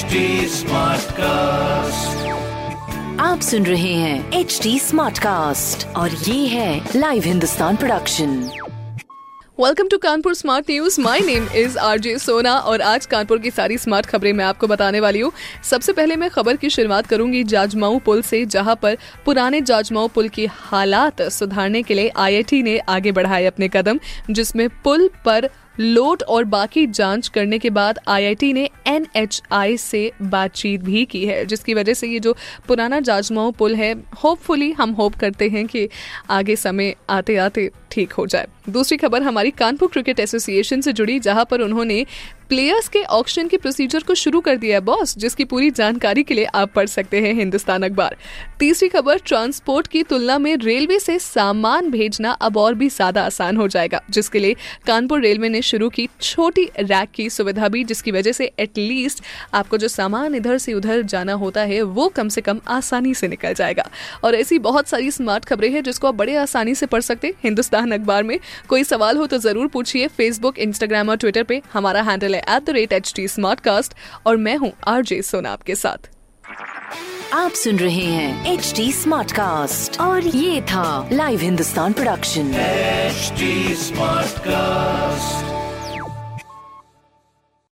HD Smartcast. आप सुन रहे हैं एच डी स्मार्ट कास्ट और ये है live Hindustan production welcome to Kanpur smart news my name is RJ Sona और आज कानपुर की सारी स्मार्ट खबरें मैं आपको बताने वाली हूँ। सबसे पहले मैं खबर की शुरुआत करूँगी जाजमाऊ पुल से जहाँ पर पुराने जाजमाऊ पुल की हालात सुधारने के लिए आईआईटी ने आगे बढ़ाए अपने कदम जिसमें पुल पर लोड और बाकी जाँच करने के बाद आईआईटी ने एनएचआई से बातचीत भी की है, जिसकी वजह से ये जो पुराना जाजमाऊ पुल है होपफुली हम होप करते हैं कि आगे समय आते आते ठीक हो जाए। दूसरी खबर, हमारी कानपुर क्रिकेट एसोसिएशन से जुड़ी, जहाँ पर उन्होंने प्लेयर्स के ऑक्शन के प्रोसीजर को शुरू कर दिया है बॉस जिसकी पूरी जानकारी के लिए आप पढ़ सकते हैं हिंदुस्तान अखबार। तीसरी खबर ट्रांसपोर्ट की तुलना में रेलवे से सामान भेजना अब और भी ज़्यादा आसान हो जाएगा, जिसके लिए कानपुर रेलवे ने शुरू की छोटी रैक की सुविधा भी, जिसकी वजह से एटलीस्ट आपको जो सामान इधर से उधर जाना होता है, वो कम से कम आसानी से निकल जाएगा। और ऐसी बहुत सारी स्मार्ट खबरें हैं, जिसको आप बड़े आसानी से पढ़ सकते हैं। हिंदुस्तान अखबार में कोई सवाल हो तो ज़रूर पूछिए फेसबुक इंस्टाग्राम और ट्विटर पर हमारा हैंडल है। At the rate H T और मैं हूँ आर जे सोना आपके साथ आप सुन रहे हैं एच टी स्मार्ट कास्ट और ये था live Hindustan production H smart Smartcast.